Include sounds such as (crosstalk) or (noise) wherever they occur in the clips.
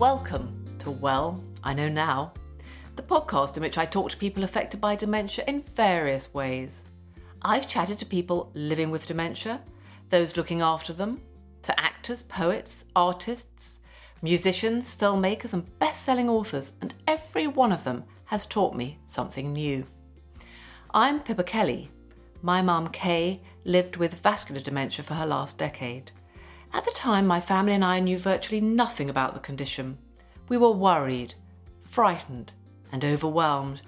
Welcome to Well, I Know Now, the podcast in which I talk to people affected by dementia in various ways. I've chatted to people living with dementia, those looking after them, to actors, poets, artists, musicians, filmmakers, and best selling authors, and every one of them has taught me something new. I'm Pippa Kelly. My mum, Kay, lived with vascular dementia for her last decade. At the time, my family and I knew virtually nothing about the condition. We were worried, frightened, and overwhelmed,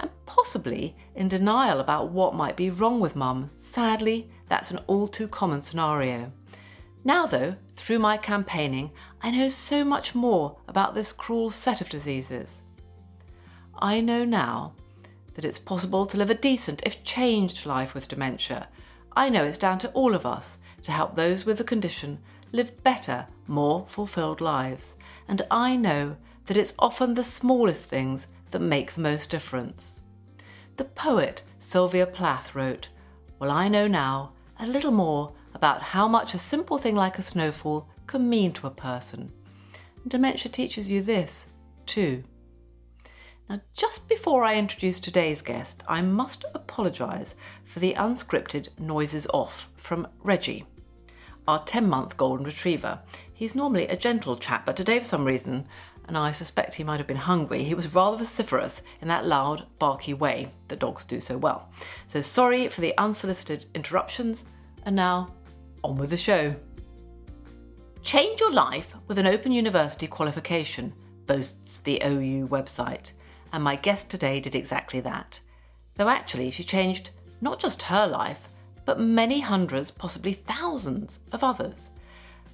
and possibly in denial about what might be wrong with Mum. Sadly, that's an all too common scenario. Now, though, through my campaigning, I know so much more about this cruel set of diseases. I know now that it's possible to live a decent, if changed, life with dementia. I know it's down to all of us to help those with the condition live better, more fulfilled lives. And I know that it's often the smallest things that make the most difference. The poet Sylvia Plath wrote, Well, I know now a little more about how much a simple thing like a snowfall can mean to a person. And dementia teaches you this, too. Now, just before I introduce today's guest, I must apologise for the unscripted noises off from Reggie our 10 month golden retriever. He's normally a gentle chap, but today, for some reason, and I suspect he might have been hungry, he was rather vociferous in that loud, barky way that dogs do so well. So sorry for the unsolicited interruptions, and now on with the show. Change your life with an Open University qualification, boasts the OU website, and my guest today did exactly that. Though actually, she changed not just her life, but many hundreds, possibly thousands of others.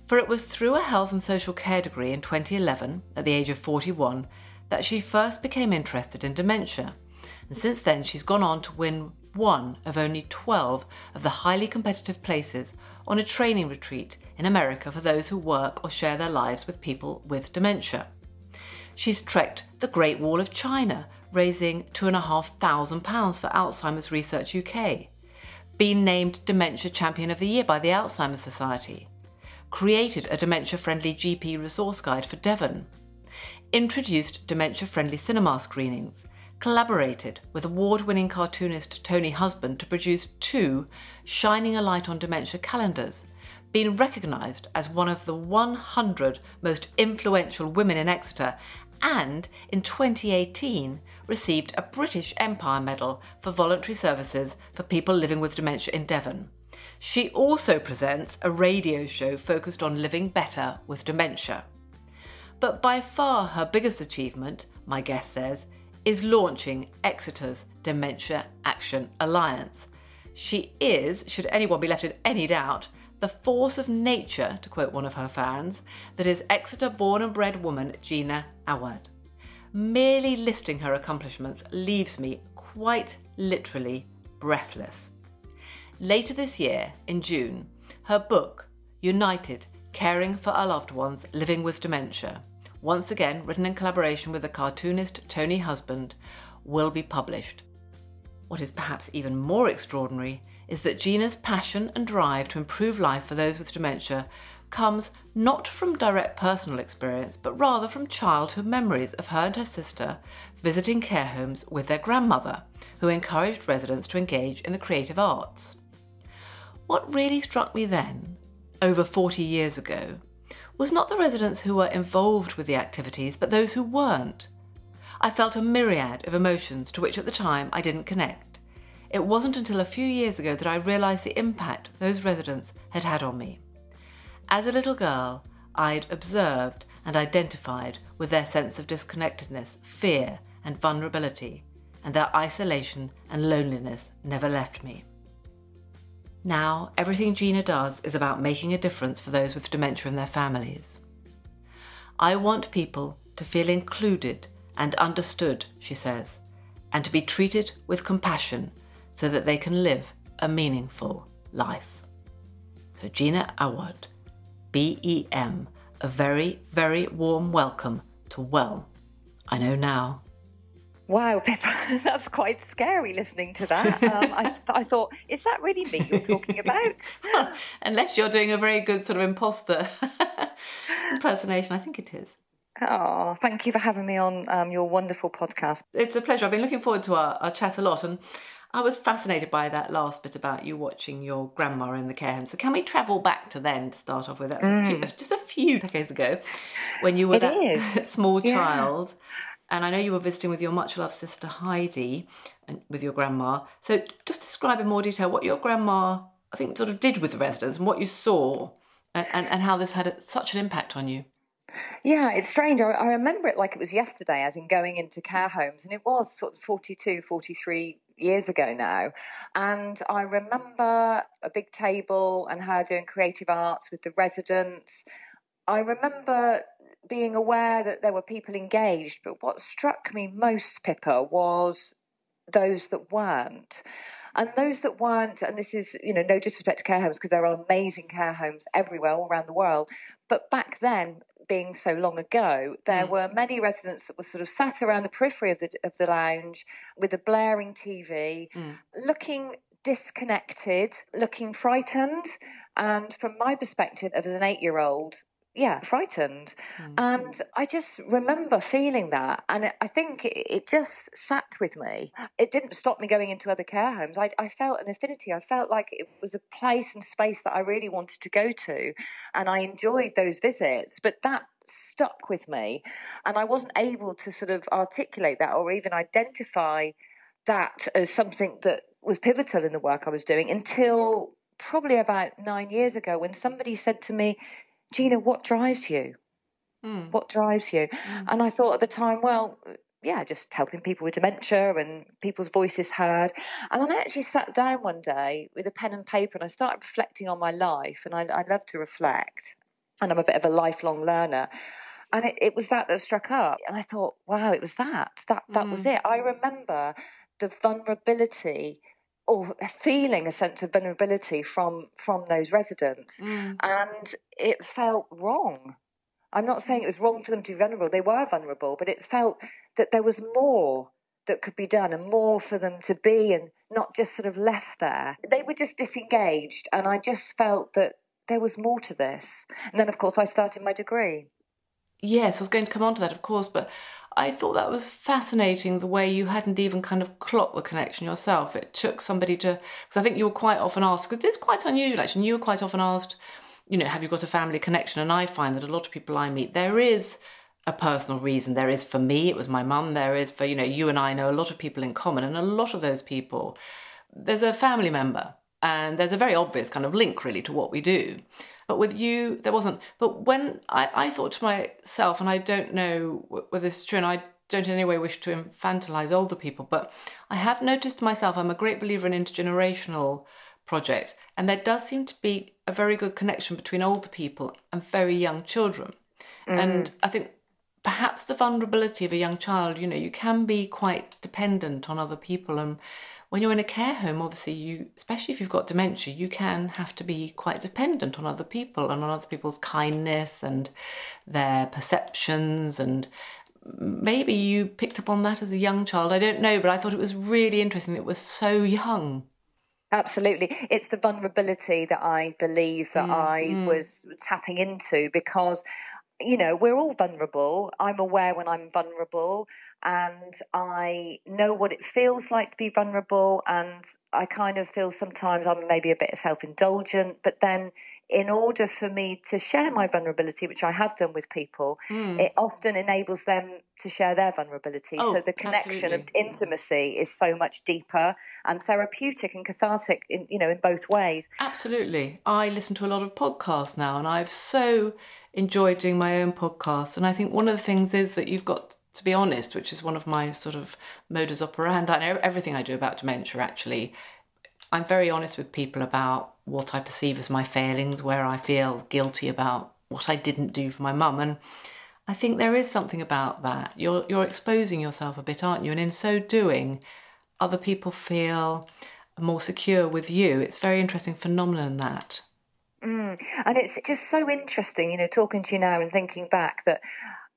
For it was through a health and social care degree in 2011, at the age of 41, that she first became interested in dementia. And since then, she's gone on to win one of only 12 of the highly competitive places on a training retreat in America for those who work or share their lives with people with dementia. She's trekked the Great Wall of China, raising £2,500 for Alzheimer's Research UK been named Dementia Champion of the Year by the Alzheimer's Society, created a dementia friendly GP resource guide for Devon, introduced dementia friendly cinema screenings, collaborated with award winning cartoonist Tony Husband to produce two Shining a Light on Dementia calendars, been recognised as one of the 100 most influential women in Exeter, and in 2018 received a British Empire Medal for voluntary services for people living with dementia in Devon. She also presents a radio show focused on living better with dementia. But by far her biggest achievement, my guest says, is launching Exeter's Dementia Action Alliance. She is, should anyone be left in any doubt, the force of nature, to quote one of her fans, that is Exeter born and bred woman Gina Awad. Merely listing her accomplishments leaves me quite literally breathless. Later this year, in June, her book, United Caring for Our Loved Ones Living with Dementia, once again written in collaboration with the cartoonist Tony Husband, will be published. What is perhaps even more extraordinary is that Gina's passion and drive to improve life for those with dementia comes not from direct personal experience, but rather from childhood memories of her and her sister visiting care homes with their grandmother, who encouraged residents to engage in the creative arts. What really struck me then, over 40 years ago, was not the residents who were involved with the activities, but those who weren't. I felt a myriad of emotions to which at the time I didn't connect. It wasn't until a few years ago that I realised the impact those residents had had on me. As a little girl, I'd observed and identified with their sense of disconnectedness, fear, and vulnerability, and their isolation and loneliness never left me. Now, everything Gina does is about making a difference for those with dementia and their families. I want people to feel included and understood, she says, and to be treated with compassion so that they can live a meaningful life. So, Gina Awad BEM, a very, very warm welcome to Well, I Know Now. Wow, Pippa, (laughs) that's quite scary listening to that. (laughs) Um, I, I, thought, is that really me you're talking (laughs) about? Unless you're doing a very good sort of imposter impersonation, I think it is. Oh, thank you for having me on um, your wonderful podcast. It's a pleasure. I've been looking forward to our, our chat a lot, and I was fascinated by that last bit about you watching your grandma in the care home. So, can we travel back to then to start off with? That's mm. a few, just a few decades ago when you were it that is. (laughs) small yeah. child. And I know you were visiting with your much loved sister Heidi and with your grandma. So, just describe in more detail what your grandma, I think, sort of did with the residents and what you saw and, and, and how this had such an impact on you. Yeah, it's strange. I, I, remember it like it was yesterday, as in going into care homes, and it was sort of 42, 43 years ago now. And I remember a big table and her doing creative arts with the residents. I remember being aware that there were people engaged, but what struck me most, Pippa, was those that weren't. And those that weren't, and this is, you know, no disrespect to care homes because there are amazing care homes everywhere, all around the world. But back then, being so long ago, there mm. were many residents that were sort of sat around the periphery of the of the lounge with a blaring TV, mm. looking disconnected, looking frightened. And from my perspective as an eight year old, yeah, frightened. Mm-hmm. And I just remember feeling that. And I think it, it, just sat with me. It didn't stop me going into other care homes. I, I, felt an affinity. I felt like it was a place and space that I really wanted to go to. And I enjoyed those visits. But that stuck with me. And I wasn't able to sort of articulate that or even identify that as something that was pivotal in the work I was doing until probably about nine years ago when somebody said to me, Gina, what drives you? Mm. What drives you? Mm. And I thought at the time, well, yeah, just helping people with dementia and people's voices heard. And then I actually sat down one day with a pen and paper and I started reflecting on my life. And I, I love to reflect. And I'm a bit of a lifelong learner. And it, it was that that struck up. And I thought, wow, it was that. That that mm. was it. I remember the vulnerability or feeling a sense of vulnerability from from those residents. Mm. and it felt wrong. I'm not saying it was wrong for them to be vulnerable. They were vulnerable but it felt that there was more that could be done and more for them to be and not just sort of left there. They were just disengaged and i just felt that there was more to this. And then of course i started my degree yes i was going to come on to that of course but I thought that was fascinating the way you hadn't even kind of clocked the connection yourself. It took somebody to, because I think you were quite often asked, because it's quite unusual actually, you were quite often asked, you know, have you got a family connection? And I find that a lot of people I meet, there is a personal reason. There is for me, it was my mum, there is for, you know, you and I know a lot of people in common, and a lot of those people, there's a family member, and there's a very obvious kind of link really to what we do. But with you, there wasn't. But when I, I thought to myself, and I don't know whether this is true, and I don't in any way wish to infantilize older people, but I have noticed myself, I'm a great believer in intergenerational projects, and there does seem to be a very good connection between older people and very young children. Mm. And I think perhaps the vulnerability of a young child, you know, you can be quite dependent on other people and when you're in a care home, obviously, you, especially if you've got dementia, you can have to be quite dependent on other people and on other people's kindness and their perceptions. And maybe you picked up on that as a young child. I don't know, but I thought it was really interesting that it was so young. Absolutely. It's the vulnerability that I believe that mm, I mm. was tapping into because you know, we're all vulnerable. I'm aware when I'm vulnerable and I know what it feels like to be vulnerable. And I kind of feel sometimes I'm maybe a bit self indulgent. But then, in order for me to share my vulnerability, which I have done with people, mm. it often enables them to share their vulnerability. Oh, so the connection absolutely. of intimacy is so much deeper and therapeutic and cathartic in, you know, in both ways. Absolutely. I listen to a lot of podcasts now and I've so enjoyed doing my own podcast. And I think one of the things is that you've got to be honest, which is one of my sort of modus operandi. Know everything I do about dementia actually. I'm very honest with people about what I perceive as my failings, where I feel guilty about what I didn't do for my mum. And I think there is something about that. You're you're exposing yourself a bit, aren't you? And in so doing, other people feel more secure with you. It's very interesting phenomenon that. Mm. And it's just so interesting, you know, talking to you now and thinking back that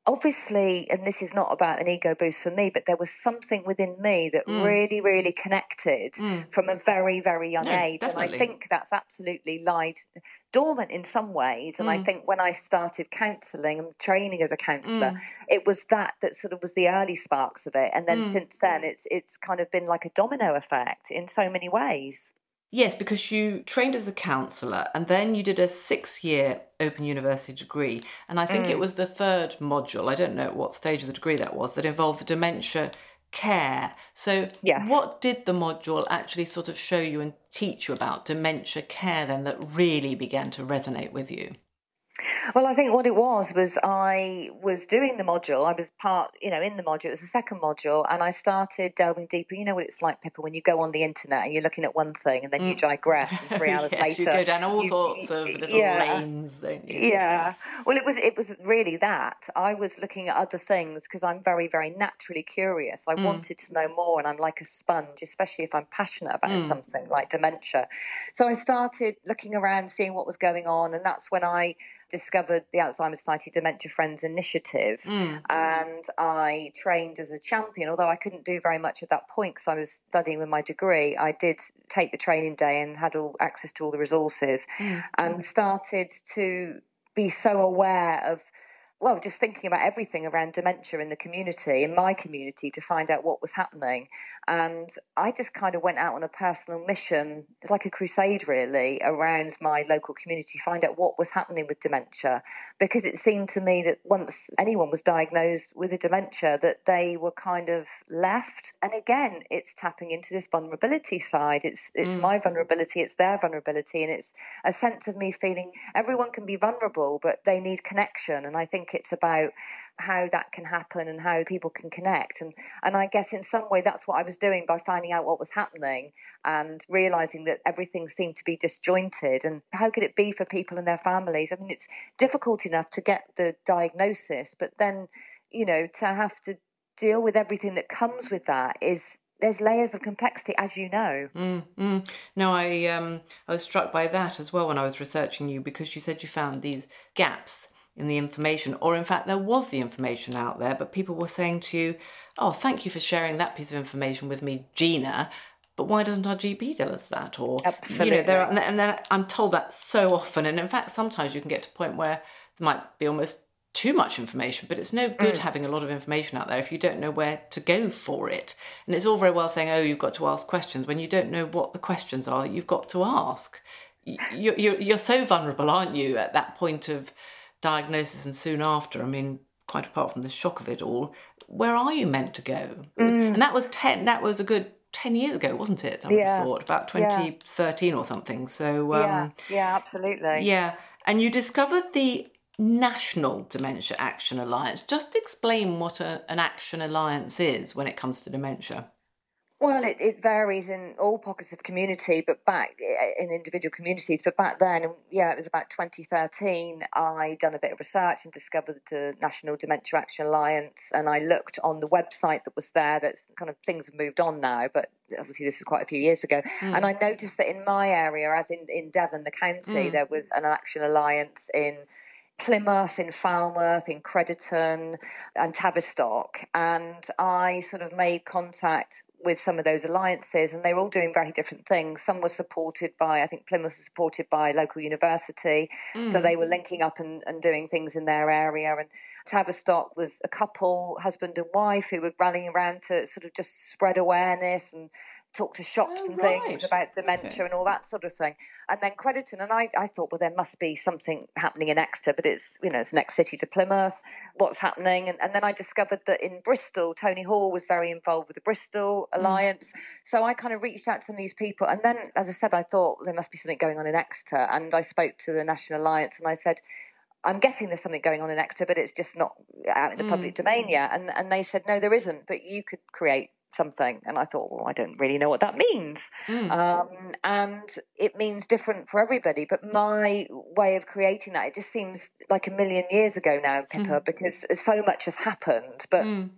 obviously, and this is not about an ego boost for me, but there was something within me that mm. really, really connected mm. from a very, very young no, age. Definitely. And I think that's absolutely lied dormant in some ways. And mm. I think when I started counselling and training as a counsellor, mm. it was that that sort of was the early sparks of it. And then mm. since then, it's it's kind of been like a domino effect in so many ways. Yes, because you trained as a counsellor and then you did a six year Open University degree. And I think mm. it was the third module, I don't know what stage of the degree that was, that involved the dementia care. So, yes. what did the module actually sort of show you and teach you about dementia care then that really began to resonate with you? Well, I think what it was was I was doing the module. I was part, you know, in the module. It was the second module, and I started delving deeper. You know what it's like, Pippa, when you go on the internet and you're looking at one thing, and then you mm. digress, and three (laughs) hours yes, later you go down all you, sorts of little yeah, lanes, don't you? Yeah. Well, it was it was really that I was looking at other things because I'm very very naturally curious. I mm. wanted to know more, and I'm like a sponge, especially if I'm passionate about mm. something like dementia. So I started looking around, seeing what was going on, and that's when I discovered the Alzheimer's Society Dementia Friends Initiative, mm. and I trained as a champion. Although I couldn't do very much at that point because I was studying with my degree, I did take the training day and had all access to all the resources, mm. and started to be so aware of well, just thinking about everything around dementia in the community, in my community, to find out what was happening. And I just kind of went out on a personal mission, it's like a crusade really, around my local community, find out what was happening with dementia. Because it seemed to me that once anyone was diagnosed with a dementia, that they were kind of left. And again, it's tapping into this vulnerability side. It's it's mm. my vulnerability, it's their vulnerability, and it's a sense of me feeling everyone can be vulnerable, but they need connection. And I think it's about how that can happen and how people can connect. And and I guess in some way that's what I was doing by finding out what was happening and realizing that everything seemed to be disjointed. And how could it be for people and their families? I mean, it's difficult enough to get the diagnosis, but then you know to have to deal with everything that comes with that is there's layers of complexity, as you know. Mm, mm. No, I um, I was struck by that as well when I was researching you because you said you found these gaps in the information, or in fact, there was the information out there, but people were saying to you, Oh, thank you for sharing that piece of information with me, Gina. But why doesn't our GP tell us that? Or, Absolutely. you know, there are, and then I'm told that so often. And in fact, sometimes you can get to a point where there might be almost too much information, but it's no good mm. having a lot of information out there if you don't know where to go for it. And it's all very well saying, oh, you've got to ask questions. When you don't know what the questions are, you've got to ask. You're, you're, you're so vulnerable, aren't you, at that point of diagnosis and soon after, I mean, quite apart from the shock of it all, where are you meant to go? Mm. And that was 10, that was a good 10 years ago, wasn't it? I yeah. thought, about 2013 yeah. or something. So, um, yeah. yeah, absolutely. Yeah. And you discovered the National Dementia Action Alliance. Just explain what a, an action alliance is when it comes to dementia. Well, it, it varies in all pockets of community, but back in individual communities. But back then, yeah, it was about 2013. I done a bit of research and discovered the National Dementia Action Alliance, and I looked on the website that was there. That's kind of things have moved on now, but obviously this is quite a few years ago. Mm. And I noticed that in my area, as in in Devon, the county, mm. there was an action alliance in Plymouth, in Falmouth, in Crediton, and Tavistock. And I sort of made contact with some of those alliances, and they were all doing very different things. Some were supported by, I think Plymouth was supported by a local university, mm. so they were linking up and, and doing things in their area. And Tavistock was a couple, husband and wife, who were rallying around to sort of just spread awareness and talk to shops oh, and right. things about dementia okay. and all that sort of thing. And then Crediton, and I, I thought, well, there must be something happening in Exeter, but it's, you know, it's next city to Plymouth. What's happening? And, and then I discovered that in Bristol, Tony Hall was very involved with the Bristol mm. Alliance. Mm. So I kind of reached out to some of these people. And then, as I said, I thought there must be something going on in Exeter. And I spoke to the National Alliance and I said, I'm guessing there's something going on in Exeter, but it's just not out in the mm. public domain yet. And and they said, no, there isn't, but you could create something. And I thought, well, I don't really know what that means. Mm. Um, and it means different for everybody. But my way of creating that, it just seems like a million years ago now, Pippa, mm. because so much has happened. But mm.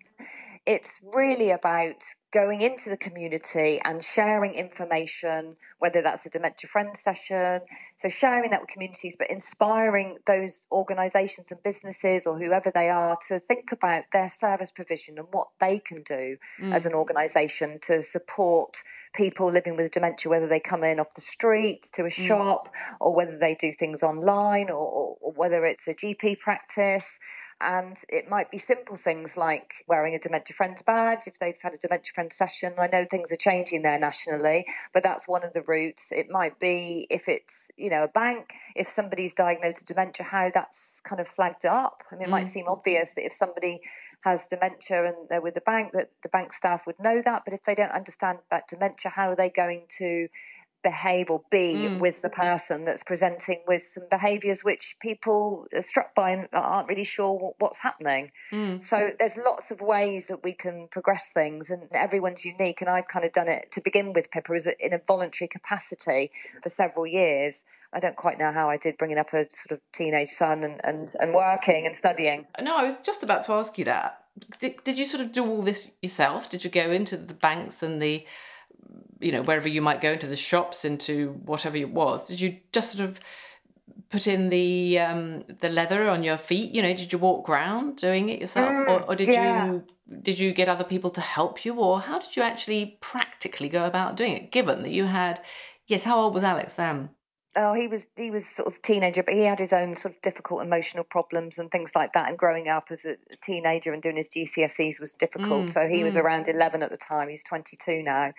it's really about going into the community and sharing information, whether that's a dementia friend session, so sharing that with communities, but inspiring those organisations and businesses or whoever they are to think about their service provision and what they can do mm. as an organisation to support people living with dementia, whether they come in off the street to a mm. shop or whether they do things online or, or, or whether it's a GP practice. And it might be simple things like wearing a Dementia Friends badge if they've had a Dementia Friends session. I know things are changing there nationally, but that's one of the routes. It might be if it's, you know, a bank, if somebody's diagnosed with dementia, how that's kind of flagged up. I mean, it mm. might seem obvious that if somebody has dementia and they're with the bank, that the bank staff would know that. But if they don't understand about dementia, how are they going to behave or be mm. with the person that's presenting with some behaviours which people are struck by and aren't really sure what's happening. Mm. So there's lots of ways that we can progress things, and everyone's unique. And I've kind of done it to begin with, Pippa, is in a voluntary capacity for several years. I don't quite know how I did bringing up a sort of teenage son and, and, and working and studying. No, I was just about to ask you that. Did, did you sort of do all this yourself? Did you go into the banks and the you know, wherever you might go into the shops, into whatever it was, did you just sort of put in the um, the leather on your feet? You know, did you walk around doing it yourself, mm, or, or, did yeah. you did you get other people to help you, or how did you actually practically go about doing it? Given that you had, yes, how old was Alex then? Oh, he was he was sort of teenager, but he had his own sort of difficult emotional problems and things like that. And growing up as a teenager and doing his GCSEs was difficult. Mm, so he mm. was around eleven at the time. He's twenty two now.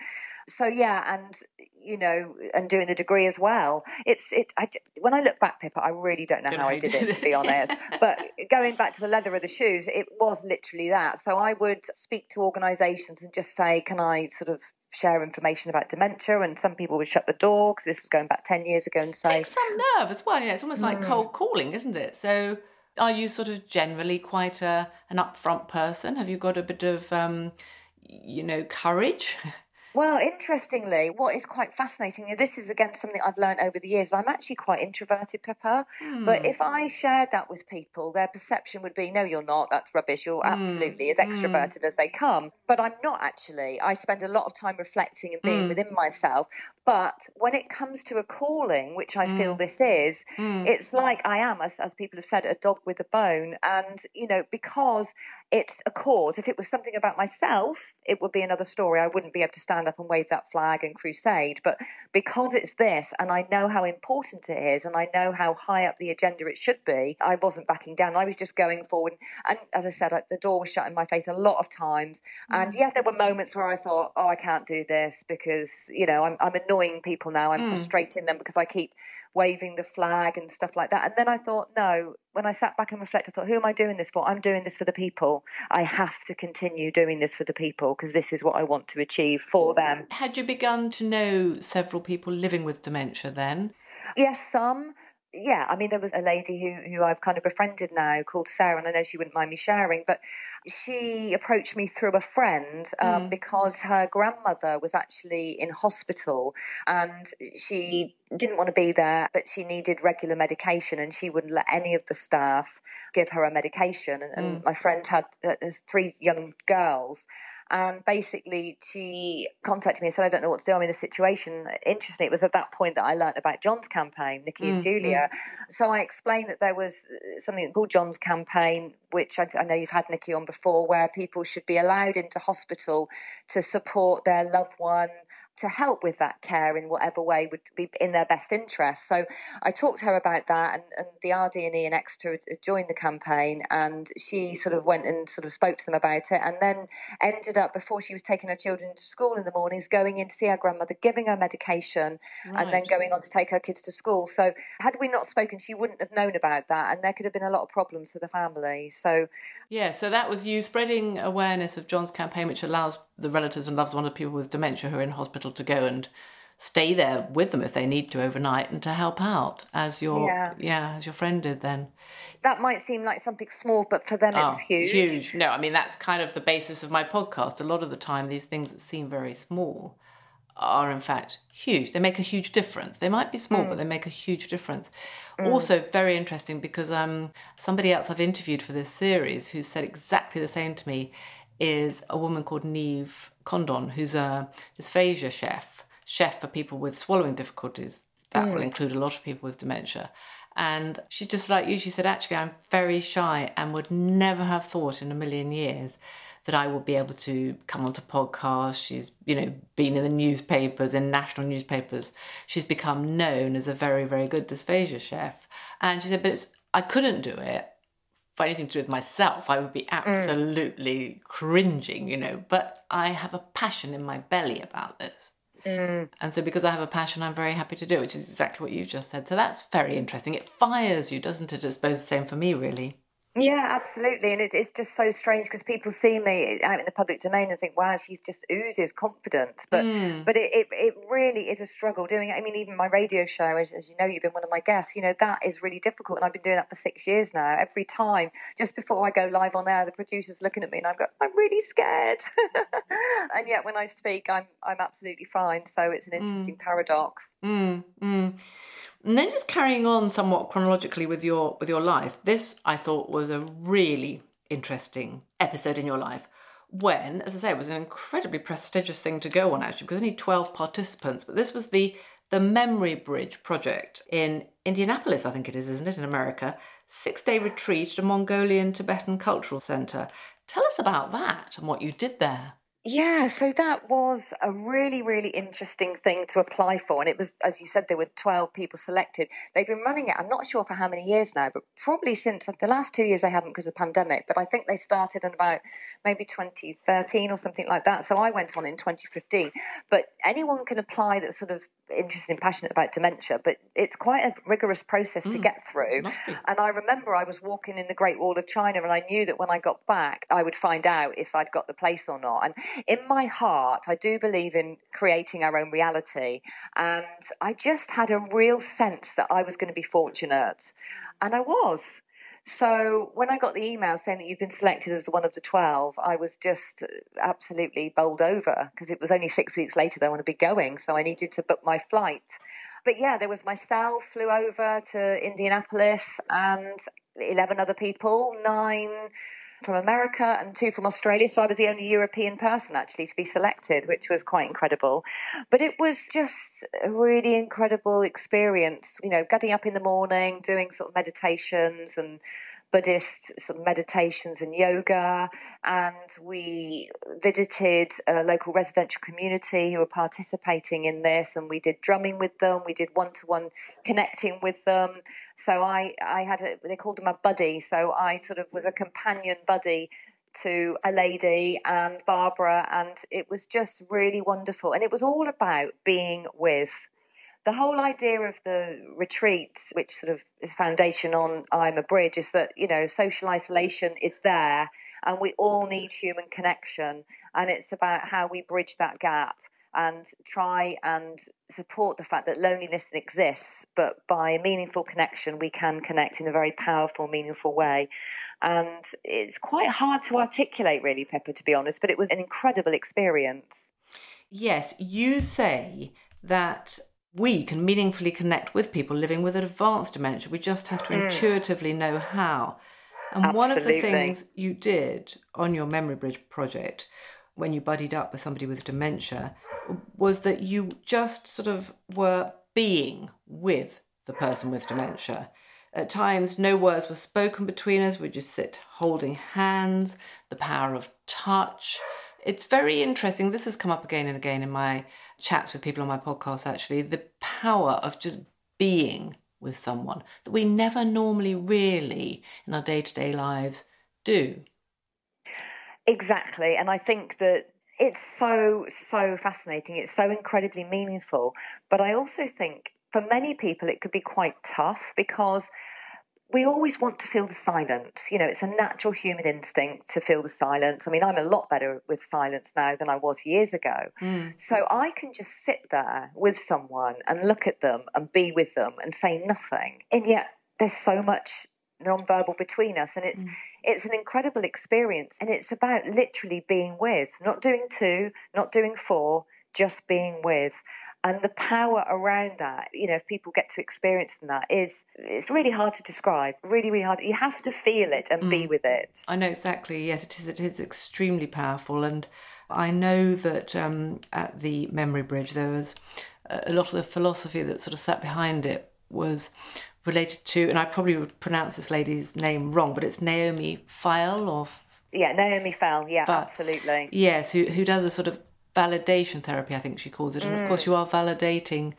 So yeah, and you know, and doing the degree as well. It's it. I, when I look back, Pippa, I really don't know how I did it to be (laughs) honest. but going back to the leather of the shoes, it was literally that. So I would speak to organisations and just say, "Can I sort of share information about dementia, and some people would shut the door because this was going back 10 years ago and say. Takes some nerve as well, you know, it's almost like mm. cold calling, isn't it? So are you sort of generally quite a, an upfront person? Have you got a bit of, um, you know, courage? (laughs) Well, interestingly, what is quite fascinating, this is again something I've learned over the years. I'm actually quite introverted, Pippa. Mm. But if I shared that with people, their perception would be, no, you're not. That's rubbish. You're mm. absolutely as hmm. extroverted mm. as they come. But I'm not actually. I spend a lot of time reflecting and being hmm. within myself. But when it comes to a calling, which I feel hmm. this is, it's like I am, as, as people have said, a dog with a bone. And, you know, because it's a cause, if it was something about myself, it would be another story. I wouldn't be able to stand up and wave that flag and crusade. But because it's this, and I know how important it is, and I know how high up the agenda it should be, I wasn't backing down. I was just going forward. And as I said, the door was shut in my face a lot of times. And mm. yes, there were moments where I thought, oh, I can't do this because, you know, I'm, I'm annoying people now. I'm mm. frustrating them because I keep waving the flag and stuff like that. And then I thought, no, when I sat back and reflected, I thought, who am I doing this for? I'm doing this for the people. I have to continue doing this for the people because this is what I want to achieve for them. Had you begun to know several people living with dementia then? Yes, some yeah, I mean, there was a lady who, who I've kind of befriended now called Sarah, and I know she wouldn't mind me sharing, but she approached me through a friend um, mm. because her grandmother was actually in hospital and she didn't want to be there, but she needed regular medication, and she wouldn't let any of the staff give her a medication. And, and mm. my friend had uh, three young girls. And basically, she contacted me and said, I don't know what to do. I'm in this situation. Interestingly, it was at that point that I learned about John's campaign, Nicci mm, and Julia. Mm. So I explained that there was uh, something called John's campaign, which I, I know you've had Nicci on before, where people should be allowed into hospital to support their loved one to help with that care in whatever way would be in their best interest. So I talked to her about that, and, and the RD&E in Exeter had joined the campaign, and she sort of went and sort of spoke to them about it, and then ended up before she was taking her children to school in the mornings, going in to see her grandmother, giving her medication, right. and then going on to take her kids to school. So had we not spoken, she wouldn't have known about that, and there could have been a lot of problems for the family. So yeah, so that was you spreading awareness of John's campaign, which allows the relatives and loved ones of people with dementia who are in hospital to go and stay there with them if they need to overnight and to help out as your yeah, yeah as your friend did then. That might seem like something small but for them oh, it's huge. it's huge. No i mean that's kind of the basis of my podcast. A lot of the time these things that seem very small are in fact huge. They make a huge difference. They might be small mm. but they make a huge difference. Mm. also very interesting because um somebody else i've interviewed for this series who said exactly the same to me is a woman called Niamh Condon, who's a dysphagia chef, chef for people with swallowing difficulties. That mm. will include a lot of people with dementia. And she's just like you. She said, actually, I'm very shy and would never have thought in a million years that I would be able to come onto podcasts. She's, you know, been in the newspapers, in national newspapers. She's become known as a very, very good dysphagia chef. And she said, but I couldn't do it for anything to do with myself. I would be mm. absolutely mm. cringing, you know. But I have a passion in my belly about this. Mm. And so, because I have a passion, I'm very happy to do it, which is exactly what you just said. So, that's very interesting. It fires you, doesn't it? I suppose the same for me, really. Yeah, absolutely. And it's, it's just so strange because people see me out in the public domain and think, wow, she's just oozes confidence. But mm. but it, it, it, really is a struggle doing it. I mean, even my radio show, as, as, you know, you've been one of my guests, you know, that is really difficult. And I've been doing that for six years now. Every time, just before I go live on air, the producer's looking at me and I'm going, I'm really scared. (laughs) and yet when I speak, I'm, I'm absolutely fine. So it's an mm. interesting mm. paradox. Mm. And then just carrying on somewhat chronologically with your with your life. This I thought was a really interesting episode in your life when, as I say, it was an incredibly prestigious thing to go on actually because only 12 participants, but this was the the Memory Bridge project in Indianapolis, I think it is, isn't it, in America? Six day retreat at a Mongolian Tibetan cultural center. Tell us about that and what you did there. Yeah, so that was a really, really interesting thing to apply for. And it was, as you said, there were 12 people selected. They've been running it, I'm not sure for how many years now, but probably since the last two years they haven't because of the pandemic. But I think they started in about maybe 2013 or something like that. So I went on in 2015. But anyone can apply that sort of interested and passionate about dementia, but it's quite a rigorous process mm, to get through. And I remember I was walking in the Great Wall of China and I knew that when I got back, I would find out if I'd got the place or not. And in my heart, I do believe in creating our own reality. And I just had a real sense that I was going to be fortunate. And I was. So when I got the email saying that you've been selected as one of the 12, I was just absolutely bowled over because it was only six weeks later they want to be going. So I needed to book my flight. But yeah, there was myself, flew over to Indianapolis and 11 other people, nine from America and two from Australia. So I was the only European person actually to be selected, which was quite incredible. But it was just a really incredible experience, you know, getting up in the morning, doing sort of meditations and Buddhist sort of meditations and yoga, and we visited a local residential community who were participating in this, and we did drumming with them, we did one-to-one connecting with them. So I, I had a, they called them a buddy, so I sort of was a companion buddy to a lady and Barbara, and it was just really wonderful. And it was all about being with the whole idea of the retreats, which sort of is foundation on I'm a Bridge, is that, you know, social isolation is there and we all need human connection. And it's about how we bridge that gap and try and support the fact that loneliness exists, but by meaningful connection, we can connect in a very powerful, meaningful way. And it's quite hard to articulate, really, Pippa, to be honest, but it was an incredible experience. Yes, you say that we can meaningfully connect with people living with advanced dementia. We just have to mm. intuitively know how. And Absolutely. one of the things you did on your Memory Bridge project when you buddied up with somebody with dementia was that you just sort of were being with the person with dementia. At times, no words were spoken between us. We just sit holding hands, the power of touch. It's very interesting. This has come up again and again in my chats with people on my podcast actually the power of just being with someone that we never normally really in our day-to-day lives do. Exactly and i think that it's so so fascinating. It's so incredibly meaningful but i also think for many people it could be quite tough because we always want to feel the silence. You know, it's a natural human instinct to feel the silence. I mean, I'm a lot better with silence now than I was years ago. Mm. So I can just sit there with someone and look at them and be with them and say nothing. And yet there's so much nonverbal between us and it's mm. it's an incredible experience and it's about literally being with, not doing to, not doing for, just being with. And the power around that, you know, if people get to experience that, is it's really hard to describe. Really, really hard. You have to feel it and mm. be with it. I know exactly. Yes, it is. It is extremely powerful, and I know that um, at the Memory Bridge there was a lot of the philosophy that sort of sat behind it was related to, and I probably would pronounce this lady's name wrong, but it's Naomi Feil or yeah, Naomi Feil. Yeah, but, absolutely. Yes, who who does a sort of validation therapy, I think she calls it. And of course, mm. you are validating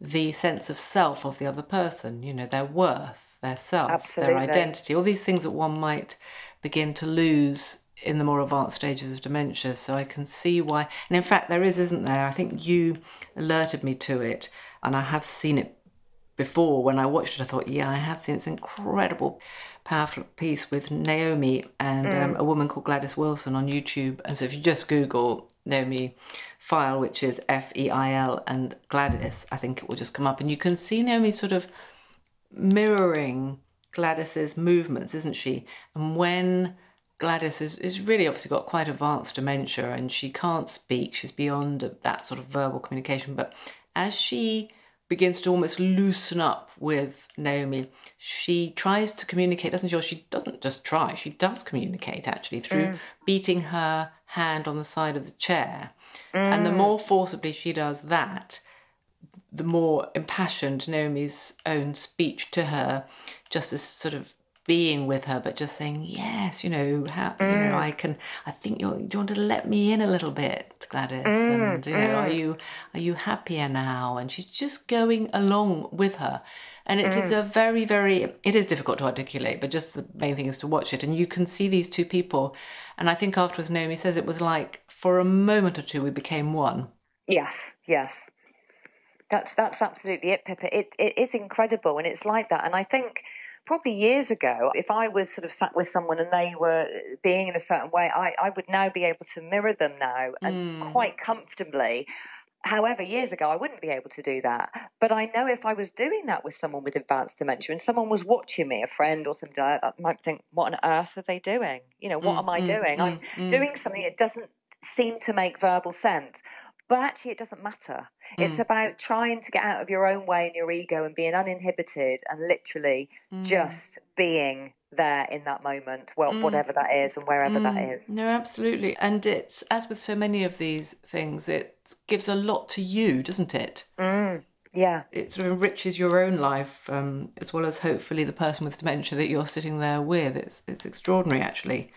the sense of self of the other person, you know, their worth, their self, Absolutely. their identity, all these things that one might begin to lose in the more advanced stages of dementia. So I can see why. And in fact, there is, isn't there? I think you alerted me to it, and I have seen it before. When I watched it, I thought, yeah, I have seen this incredible, powerful piece with Naomi and mm. um, a woman called Gladys Wilson on YouTube. And so if you just Google Naomi Feil, which is F E I L, and Gladys, I think it will just come up. And you can see Naomi sort of mirroring Gladys's movements, isn't she? And when Gladys is, is really obviously got quite advanced dementia and she can't speak, she's beyond that sort of verbal communication. But as she begins to almost loosen up with Naomi. She tries to communicate, doesn't she? Or she doesn't just try, she does communicate actually through mm. beating her hand on the side of the chair. Mm. And the mm. more forcibly she does that, the more impassioned Naomi's own speech to her, just this sort of being with her, but just saying, yes, you know, how, mm. you know, mm. I can, I think you're, do you want to let me in a little bit, Gladys? Mm. And, you know, mm. are you, are you happier now? And she's just going along with her. And it is mm. a very, very, it is difficult to articulate, but just the main thing is to watch it. And you can see these two people. And I think afterwards, Naomi says it was like for a moment or two, we became one. Yes, yes. That's that's absolutely it, Pippa. It it is incredible, and it's like that. And I think probably years ago, if I was sort of sat with someone and they were being in a certain way, I, I would now be able to mirror them now and mm. quite comfortably. However, years ago, I wouldn't be able to do that. But I know if I was doing that with someone with advanced dementia and someone was watching me, a friend or something like that, I might think, what on earth are they doing? You know, what mm, am I mm, doing? Mm, I'm mm. doing something that doesn't seem to make verbal sense. But actually, it doesn't matter. Mm. It's about trying to get out of your own way and your ego and being uninhibited and literally mm. just being there in that moment, well, mm. whatever that is and wherever that mm. is. No, absolutely. And it's, as with so many of these things, it gives a lot to you, doesn't it? Mm. Yeah. It sort of enriches your own life um, as well as hopefully the person with dementia that you're sitting there with. It's, it's extraordinary, actually.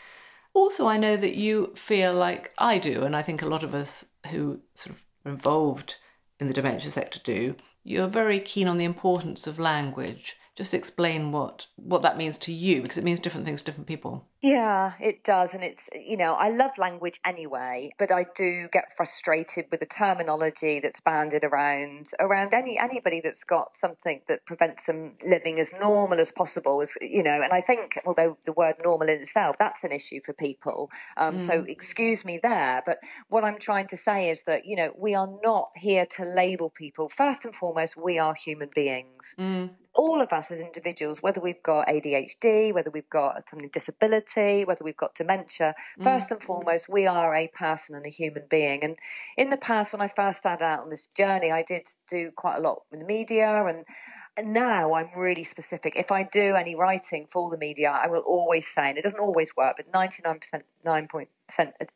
Also, I know that you feel like I do, and I think a lot of us who sort of are involved in the dementia sector do, you're very keen on the importance of language. Just explain what what that means to you because it means different things to different people yeah it does and it's you know i love language anyway but i do get frustrated with the terminology that's banded around around any anybody that's got something that prevents them living as normal as possible as you know and i think although the word normal in itself that's an issue for people um, mm. so excuse me there but what i'm trying to say is that you know we are not here to label people. First and foremost we are human beings. Mm. All of us as individuals, whether we've got ADHD, whether we've got some disability, whether we've got dementia, mm. first and foremost, we are a person and a human being. And in the past, when I first started out on this journey, I did do quite a lot with the media and and now I'm really specific. If I do any writing for the media, I will always say, and it doesn't always work, but 99%, 9%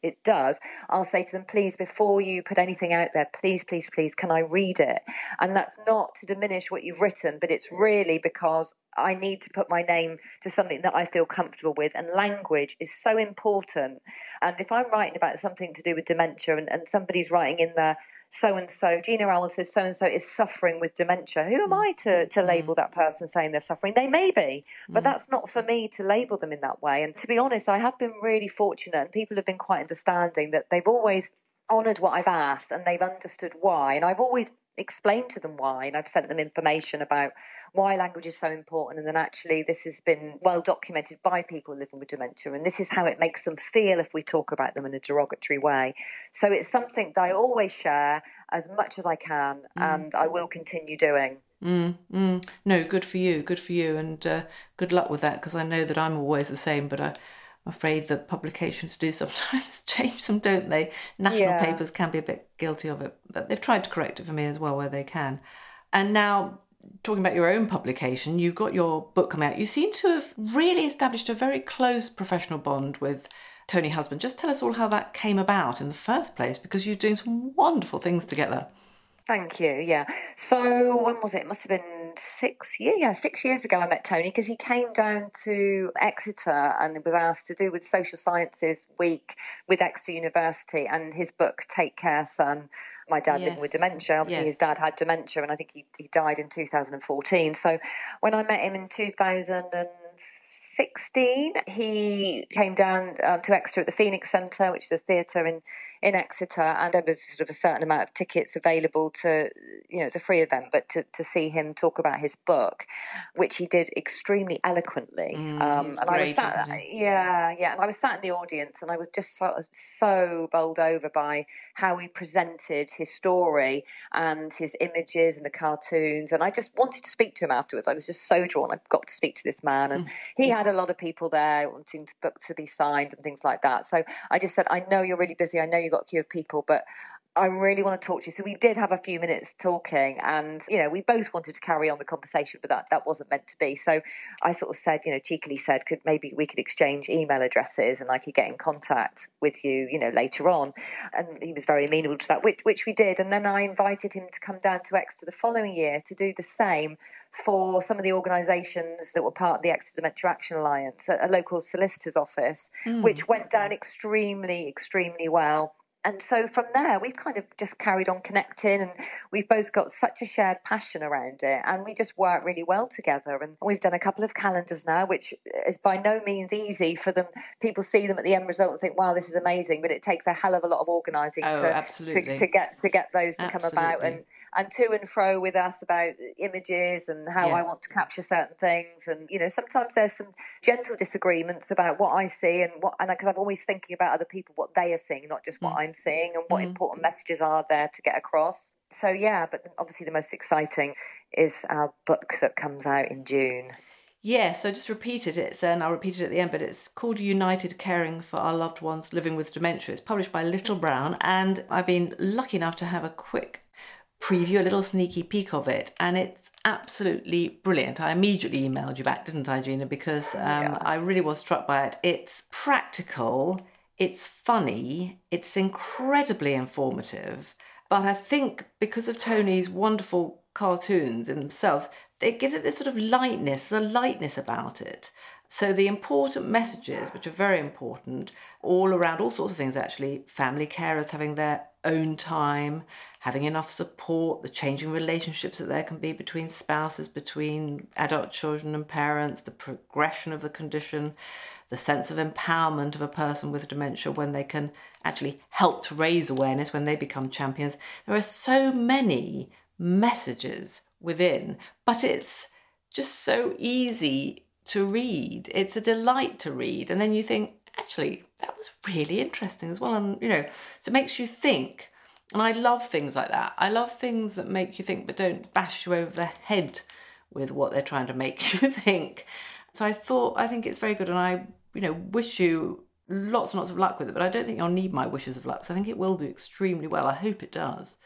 it does, I'll say to them, please, before you put anything out there, please, please, please, can I read it? And that's not to diminish what you've written, but it's really because I need to put my name to something that I feel comfortable with. And language is so important. And if I'm writing about something to do with dementia and, and somebody's writing in there, so and so, Gina Rowell says so and so is suffering with dementia. Who am I to, to mm. label that person saying they're suffering? They may be, but mm. that's not for me to label them in that way. And to be honest, I have been really fortunate, and people have been quite understanding that they've always honoured what I've asked and they've understood why. And I've always explained to them why, and I've sent them information about why language is so important, and then actually this has been well documented by people living with dementia, and this is how it makes them feel if we talk about them in a derogatory way. So it's something that I always share as much as I can, mm. and I will continue doing. Mm, mm. No, good for you, good for you, and uh, good luck with that because I know that I'm always the same, but I I'm afraid that publications do sometimes (laughs) change them, don't they? National Yeah. papers can be a bit guilty of it, but they've tried to correct it for me as well where they can. And now, talking about your own publication, you've got your book coming out. You seem to have really established a very close professional bond with Tony Husband. Just tell us all how that came about in the first place, because you're doing some wonderful things together. Thank you. Yeah. So when was it? It must have been six years. Yeah, six years ago. I met Tony because he came down to Exeter and was asked to do with Social Sciences Week with Exeter University and his book Take Care, Son. My dad living with dementia. Obviously, his dad had dementia, and I think he, he died in 2014. So when I met him in 2016, he came down um, to Exeter at the Phoenix Centre, which is a theatre in in Exeter, and there was sort of a certain amount of tickets available to, you know, it's a free event, but to, to see him talk about his book, which he did extremely eloquently. Mm, he's and I was sat, yeah, yeah, and I was sat in the audience, and I was just so, so bowled over by how he presented his story and his images and the cartoons, and I just wanted to speak to him afterwards. I was just so drawn. I've got to speak to this man, and he had a lot of people there wanting book to be signed and things like that. So I just said, I know you're really busy. I know you've got a queue of people, but I really want to talk to you. So we did have a few minutes talking, and you know, we both wanted to carry on the conversation, but that that wasn't meant to be. So I sort of said, you know, cheekily said, could maybe we could exchange email addresses, and I could get in contact with you, you know, later on. And he was very amenable to that, which which we did. And then I invited him to come down to Exeter the following year to do the same for some of the organisations that were part of the Exeter Dementia Action Alliance, a, a local solicitor's office, hmm. which went down extremely, extremely well. And so from there, we've kind of just carried on connecting, and we've both got such a shared passion around it, and we just work really well together. And we've done a couple of calendars now, which is by no means easy for them. People see them at the end result and think, "Wow, this is amazing," but it takes a hell of a lot of organising Oh, to, absolutely. to to get to get those to come about, and and to and fro with us about images and how Yeah. I want to capture certain things, and you know sometimes there's some gentle disagreements about what I see and what, and because I'm always thinking about other people what they are seeing, not just what Mm. I'm seeing, and what important messages are there to get across. So yeah, but obviously the most exciting is our book that comes out in June. Yeah, so just repeat it. And I'll repeat it at the end, but it's called United Caring for Our Loved Ones Living with Dementia. It's published by Little Brown, and I've been lucky enough to have a quick preview, a little sneaky peek of it, and it's absolutely brilliant. I immediately emailed you back, didn't I, Gina? Because um, I really was struck by it. It's practical, it's funny, it's incredibly informative, but I think because of Tony's wonderful cartoons in themselves, it gives it this sort of lightness, a lightness about it. So the important messages, which are very important, all around all sorts of things actually, family carers having their own time, having enough support, the changing relationships that there can be between spouses, between adult children and parents, the progression of the condition, the sense of empowerment of a person with dementia when they can actually help to raise awareness when they become champions. There are so many messages within, but it's just so easy to read. It's a delight to read. And then you think, actually, that was really interesting as well. And, you know, so it makes you think. And I love things like that. I love things that make you think but don't bash you over the head with what they're trying to make (laughs) you think. So I thought, I think it's very good. And I, you know, wish you lots and lots of luck with it. But I don't think you'll need my wishes of luck. So I think it will do extremely well. I hope it does.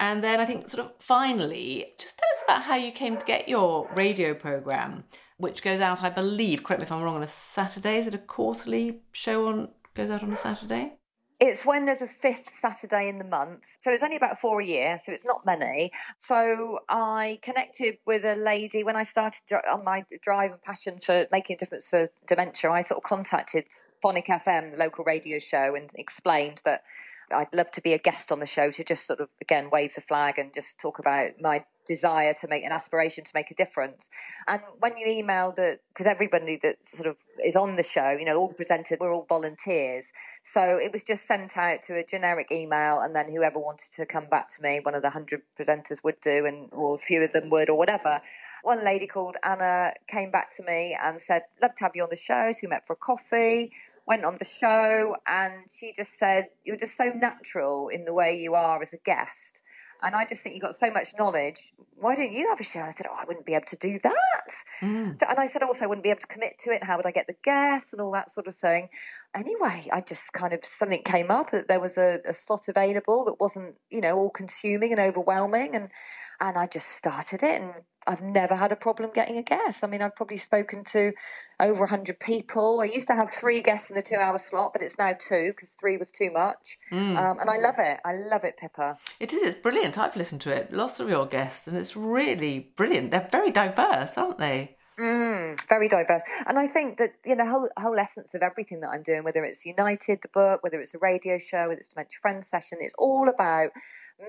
And then I think, sort of finally, just tell us about how you came to get your radio program, which goes out, I believe, correct me if I'm wrong, on a Saturday. Is it a quarterly show on goes out on a Saturday? It's when there's a fifth Saturday in the month. So it's only about four a year, so it's not many. So I connected with a lady when I started on my drive and passion for making a difference for dementia. I sort of contacted Phonic FM, the local radio show, and explained that I'd love to be a guest on the show to just sort of, again, wave the flag and just talk about my desire to make an aspiration to make a difference. And when you email the, because everybody that sort of is on the show, you know, all the presenters, we're all volunteers. So it was just sent out to a generic email, and then whoever wanted to come back to me, one of the hundred presenters would do, and or a few of them would, or whatever. One lady called Anna came back to me and said, "Love to have you on the show." So we met for a coffee, went on the show, and she just said, "You're just so natural in the way you are as a guest." And I just think you've got so much knowledge. Why don't you have a show? I said, Oh, I wouldn't be able to do that. Mm. And I said, Also, I wouldn't be able to commit to it. How would I get the guests and all that sort of thing? Anyway, I just kind of, something came up that there was a, a slot available that wasn't, you know, all consuming and overwhelming. And, and I just started it and I've never had a problem getting a guest. I mean, I've probably spoken to over 100 people. I used to have three guests in the two hour slot, but it's now two because three was too much. Mm. Um, and I love it. I love it, Pippa. It is. It's brilliant. I've listened to it. Lots of your guests, and it's really brilliant. They're very diverse, aren't they? Mm, very diverse. And I think that, you know, whole, whole essence of everything that I'm doing, whether it's United, the book, whether it's a radio show, whether it's Dementia Friends session, it's all about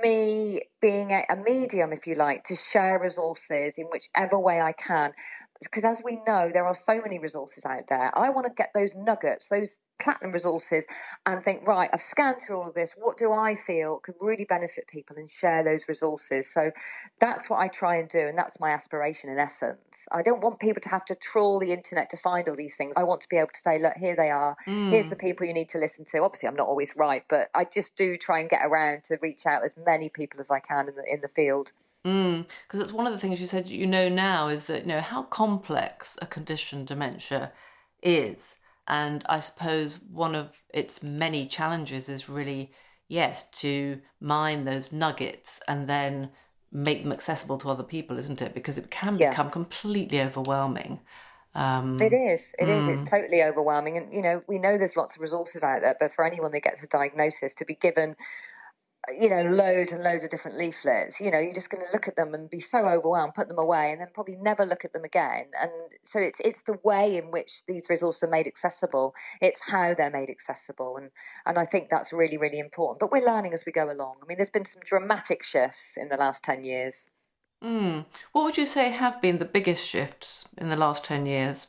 me being a, a medium, if you like, to share resources in whichever way I can. Because as we know, there are so many resources out there. I want to get those nuggets, those platinum resources and think, right, I've scanned through all of this. What do I feel could really benefit people and share those resources? So that's what I try and do. And that's my aspiration in essence. I don't want people to have to trawl the internet to find all these things. I want to be able to say, look, here they are. Mm. Here's the people you need to listen to. Obviously, I'm not always right, but I just do try and get around to reach out as many people as I can in the, in the field. Because mm, it's one of the things you said you know now is that you know how complex a condition dementia is and I suppose one of its many challenges is really, yes, to mine those nuggets and then make them accessible to other people, isn't it? Because it can yes. become completely overwhelming. Um, it is. It mm. is. It's totally overwhelming. And, you know, we know there's lots of resources out there, but for anyone that gets a diagnosis, to be given you know, loads and loads of different leaflets. You know, you're just going to look at them and be so overwhelmed, put them away, and then probably never look at them again. And so it's it's the way in which these resources are made accessible. It's how they're made accessible, and and I think that's really really important. But we're learning as we go along. I mean, there's been some dramatic shifts in the last ten years. Mm. What would you say have been the biggest shifts in the last ten years?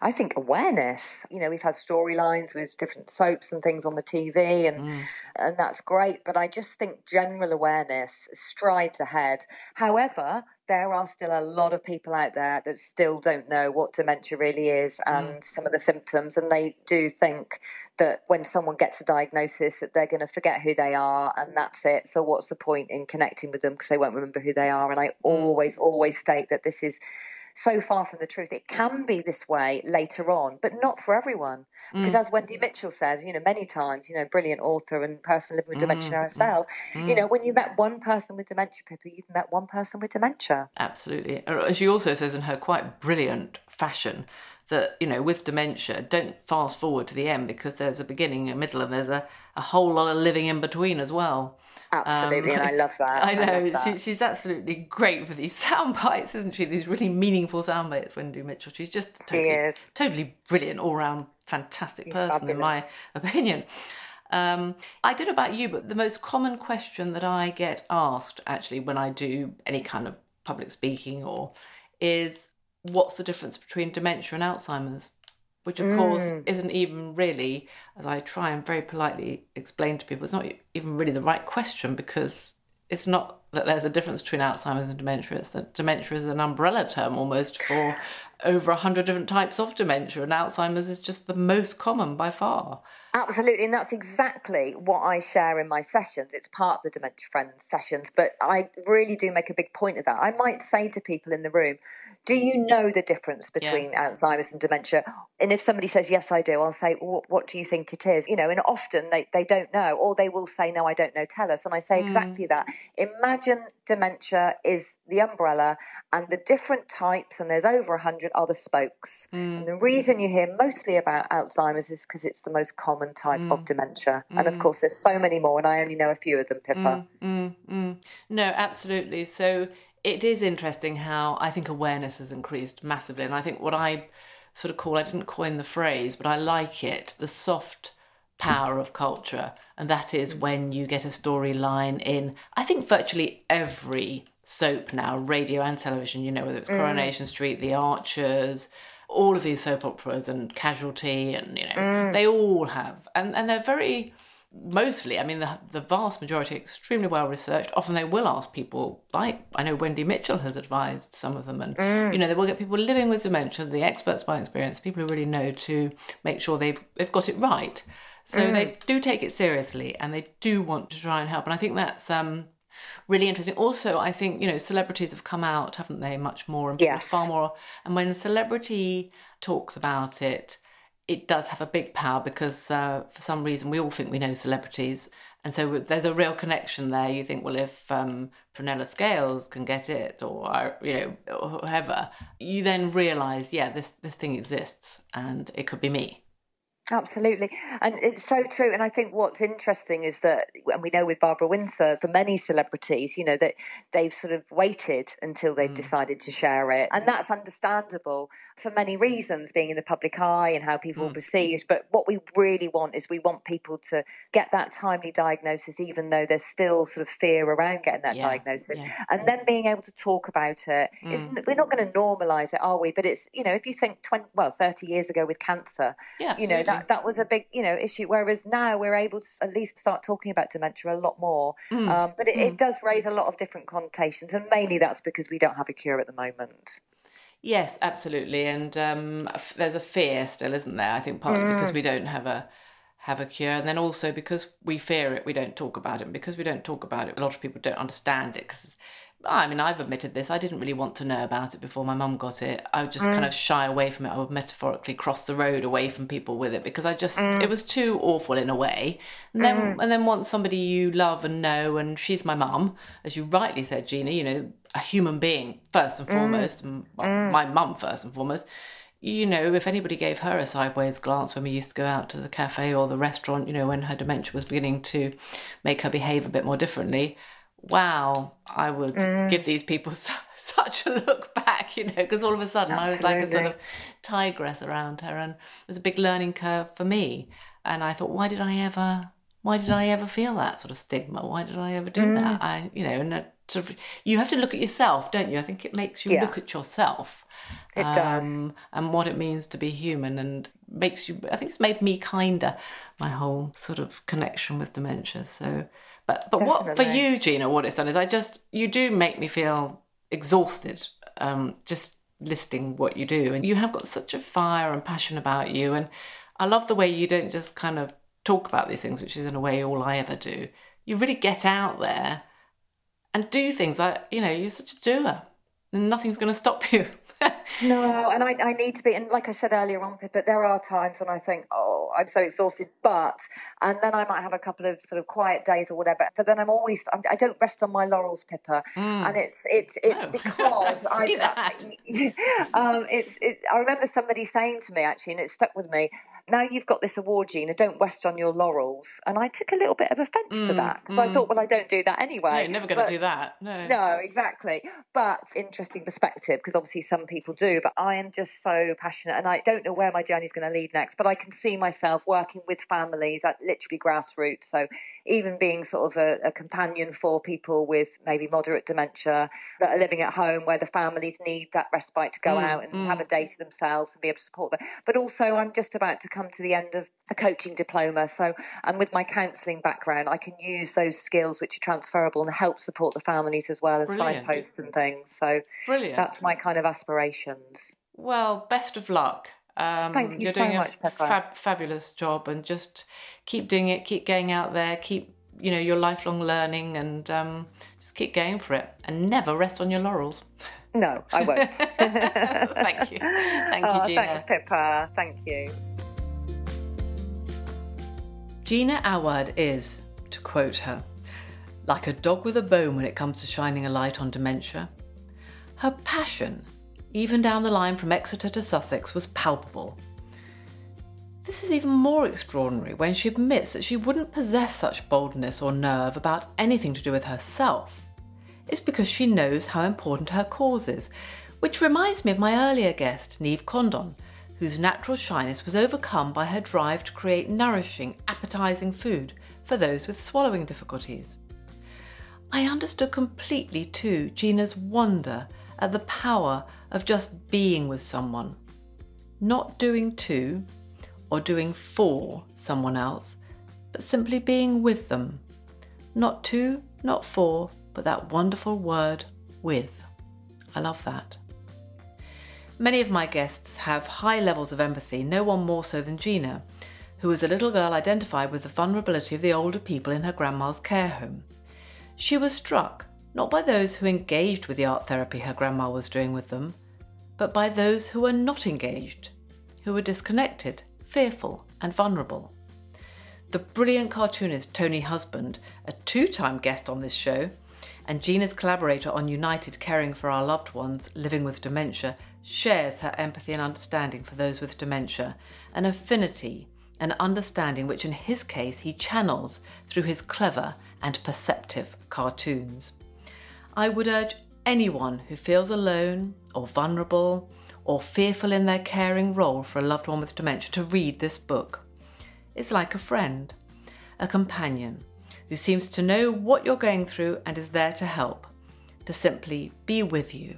I think awareness. You know, we've had storylines with different soaps and things on the TV, and mm. and that's great. But I just think general awareness strides ahead. However, there are still a lot of people out there that still don't know what dementia really is and mm. some of the symptoms, and they do think that when someone gets a diagnosis that they're going to forget who they are and that's it. So what's the point in connecting with them because they won't remember who they are? And I mm. always, always state that this is so far from the truth. It can be this way later on, but not for everyone. Because mm. as Wendy Mitchell says, you know, many times, you know, brilliant author and person living with dementia mm. herself, mm. you know, when you met one person with dementia, Pippa, you've met one person with dementia. Absolutely. As she also says in her quite brilliant fashion that you know with dementia don't fast forward to the end because there's a beginning a middle and there's a, a whole lot of living in between as well Absolutely, um, and I love (laughs) that. I know I that. She, she's absolutely great for these (laughs) sound bites, isn't she? These really meaningful sound bites. Wendy Mitchell, she's just totally, she is. totally brilliant, all round fantastic she's person, fabulous. in my (laughs) opinion. Um, I don't know about you, but the most common question that I get asked actually when I do any kind of public speaking or is what's the difference between dementia and Alzheimer's? which of mm. course isn't even really, as I try and very politely explain to people, it's not even really the right question because it's not that there's a difference between Alzheimer's and dementia. It's that dementia is an umbrella term almost for over a hundred different types of dementia, and Alzheimer's is just the most common by far. Absolutely, and that's exactly what I share in my sessions. It's part of the Dementia Friends sessions, but I really do make a big point of that. I might say to people in the room, do you know the difference between yeah. Alzheimer's and dementia? And if somebody says, yes, I do, I'll say, well, what do you think it is? You know, and often they, they don't know, or they will say, no, I don't know, tell us. And I say mm. exactly that. Imagine dementia is the umbrella and the different types, and there's over 100 other spokes. Mm. And the reason you hear mostly about Alzheimer's is because it's the most common type mm. of dementia. And of mm. course, there's so many more, and I only know a few of them, Pippa. Mm, mm, no, absolutely. So it is interesting how I think awareness has increased massively. And I think what I sort of call, I didn't coin the phrase, but I like it, the soft power of culture. And that is when you get a storyline in, I think, virtually every soap now, radio and television, you know, whether it's mm. Coronation Street, The Archers, all of these soap operas and Casualty, and, you know, mm. they all have. And, and they're very mostly, I mean, the, the vast majority extremely well researched. Often they will ask people, like I know Wendy Mitchell has advised some of them, and mm. you know they will get people living with dementia, the experts by experience, people who really know to make sure they've they've got it right. So mm. they do take it seriously, and they do want to try and help. And I think that's um, really interesting. Also, I think you know celebrities have come out, haven't they? Much more and Yes. far more. And when a celebrity talks about it, it does have a big power because uh, for some reason we all think we know celebrities, and so there's a real connection there. You think, well, if um, Prunella Scales can get it, or you know, or whoever, you then realise, yeah, this this thing exists, and it could be me. Absolutely. And it's so true. And I think what's interesting is that, and we know with Barbara Windsor, for many celebrities, you know, that they've sort of waited until they've mm. decided to share it. And that's understandable for many reasons, being in the public eye and how people mm. are perceived. But what we really want is we want people to get that timely diagnosis, even though there's still sort of fear around getting that Yeah, diagnosis. yeah. And then being able to talk about it. It's, mm. we're not going to normalize it, are we? But it's, you know, if you think 20, well, 30 years ago with cancer, Yeah, you know absolutely. That that was a big you know issue whereas now we're able to at least start talking about dementia a lot more Mm. um, but it, it does raise a lot of different connotations and mainly that's because we don't have a cure at the moment Yes, absolutely, and um, there's a fear still, isn't there? I think partly because we don't have a have a cure, and then also because we fear it, we don't talk about it. And because we don't talk about it, a lot of people don't understand it. 'cause- I mean, I've admitted this. I didn't really want to know about it before my mum got it. I would just kind mm. of shy away from it. I would metaphorically cross the road away from people with it because I just mm. it was too awful in a way. And then mm. and then once somebody you love and know, and she's my mum, as you rightly said, Gina. You know, a human being first and foremost, and well, my mum first and foremost. You know, if anybody gave her a sideways glance when we used to go out to the cafe or the restaurant, you know, when her dementia was beginning to make her behave a bit more differently, wow, I would give these people (laughs) su- such a look back, you know, because all of a sudden I was like a sort of tigress around her, and it was a big learning curve for me. And I thought, why did I ever, why did I ever feel that sort of stigma? Why did I ever do that? I, you know, and sort of, you have to look at yourself, don't you? I think it makes you Yeah. look at yourself. It does. um, and what it means to be human, and makes you. I think it's made me kinder. My whole sort of connection with dementia. So, but but what for you, Gina? What it's done is I just you do make me feel exhausted. Um, just listing what you do, and you have got such a fire and passion about you, and I love the way you don't just kind of talk about these things, which is in a way all I ever do. You really get out there and do things like you know you're such a doer, and nothing's going to stop you. (laughs) No, and I, I need to be, and like I said earlier on, but there are times when I think, oh, I'm so exhausted, but, and then I might have a couple of sort of quiet days or whatever, but then I'm always, I'm, I don't rest on my laurels, Pippa, and it's, it's, it's (laughs) because I I, (laughs) um, it's, it, I remember somebody saying to me actually, and it stuck with me, now you've got this award, Gina, don't rest on your laurels. And I took a little bit of offence to mm, that, because I mm. thought, well, I don't do that anyway. No, you're never going to do that. No. no, exactly. But interesting perspective because obviously some people do. But I am just so passionate, and I don't know where my journey is going to lead next. But I can see myself working with families at literally grassroots. So even being sort of a, a companion for people with maybe moderate dementia that are living at home, where the families need that respite to go mm, out and have a day to themselves and be able to support them. But also, I'm just about to come to the end of a coaching diploma. So, and with my counselling background, I can use those skills which are transferable and help support the families as well as Brilliant. signposts and things. So, Brilliant. that's my kind of aspirations. Well, best of luck. Um, Thank you you're so doing much, a fab- fabulous job, and just keep doing it. Keep going out there. Keep you know your lifelong learning, and um, just keep going for it, and never rest on your laurels. No, I won't. (laughs) Thank you, thank you, (laughs) oh, Gina. thanks, Pippa. Thank you. Gina Awad is, to quote her, like a dog with a bone when it comes to shining a light on dementia. Her passion, even down the line from Exeter to Sussex, was palpable. This is even more extraordinary when she admits that she wouldn't possess such boldness or nerve about anything to do with herself. It's because she knows how important her cause is, which reminds me of my earlier guest, Niamh Condon, whose natural shyness was overcome by her drive to create nourishing, appetising food for those with swallowing difficulties. I understood completely too Gina's wonder at the power of just being with someone, not doing to or doing for someone else, but simply being with them. Not to, not for, but that wonderful word with. I love that. Many of my guests have high levels of empathy, no one more so than Gina, who as a little girl identified with the vulnerability of the older people in her grandma's care home. She was struck not by those who engaged with the art therapy her grandma was doing with them, but by those who were not engaged, who were disconnected, fearful, and vulnerable. The brilliant cartoonist Tony Husband, a two time guest on this show, and Gina's collaborator on United Caring for Our Loved Ones Living with Dementia, shares her empathy and understanding for those with dementia, an affinity and understanding which, in his case, he channels through his clever and perceptive cartoons. I would urge anyone who feels alone or vulnerable or fearful in their caring role for a loved one with dementia to read this book. It's like a friend, a companion who seems to know what you're going through and is there to help, to simply be with you.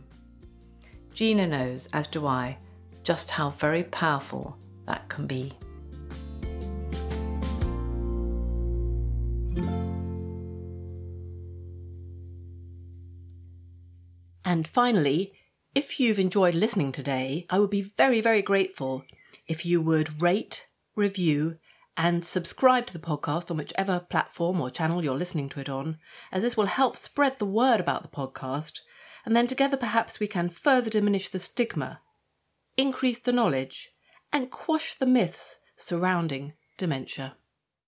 Gina knows, as do I, just how very powerful that can be. And finally, if you've enjoyed listening today, I would be very, very grateful if you would rate, review, and subscribe to the podcast on whichever platform or channel you're listening to it on, as this will help spread the word about the podcast, and then together perhaps we can further diminish the stigma, increase the knowledge, and quash the myths surrounding dementia.